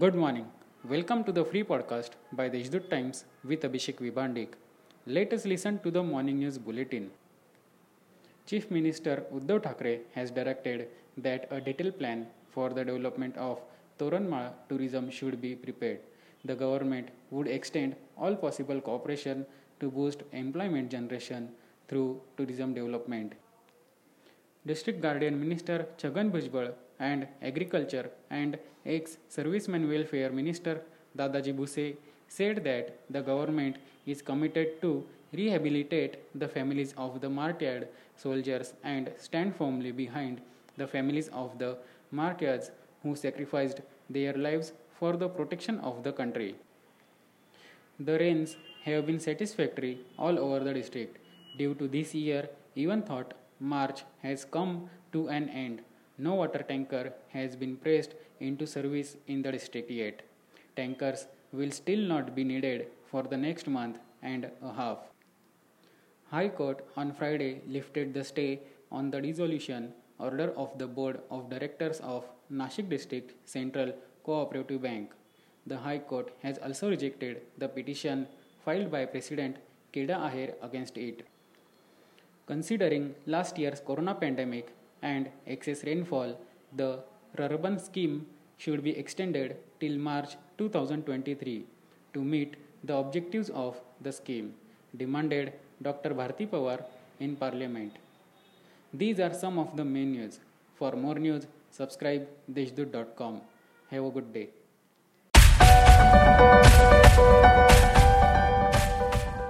Good morning. Welcome to the free podcast by the Deshdoot Times with Abhishek Vibandik. Let us listen to the morning news bulletin. Chief Minister Uddhav Thackeray has directed that a detailed plan for the development of Toranmala tourism should be prepared. The government would extend all possible cooperation to boost employment generation through tourism development. District Guardian Minister Chhagan Bhujbal and Agriculture and ex Serviceman Welfare Minister Dadaji Bhuse said that the government is committed to rehabilitate the families of the martyred soldiers and stand firmly behind the families of the martyrs who sacrificed their lives for the protection of the country. The rains have been satisfactory all over the district. Due to this year, even thought March has come to an end. No water tanker has been placed into service in the district yet. Tankers will still not be needed for the next month and a half. High Court on Friday lifted the stay on the dissolution order of the Board of Directors of Nashik District Central Cooperative Bank. The High Court has also rejected the petition filed by President Kedar Aher against it. Considering last year's corona pandemic and excess rainfall, the Rurban scheme should be extended till March 2023 to meet the objectives of the scheme, demanded Dr. Bharti Pawar in Parliament. These are some of the main news. For more news, subscribe deshdoot.com. Have a good day.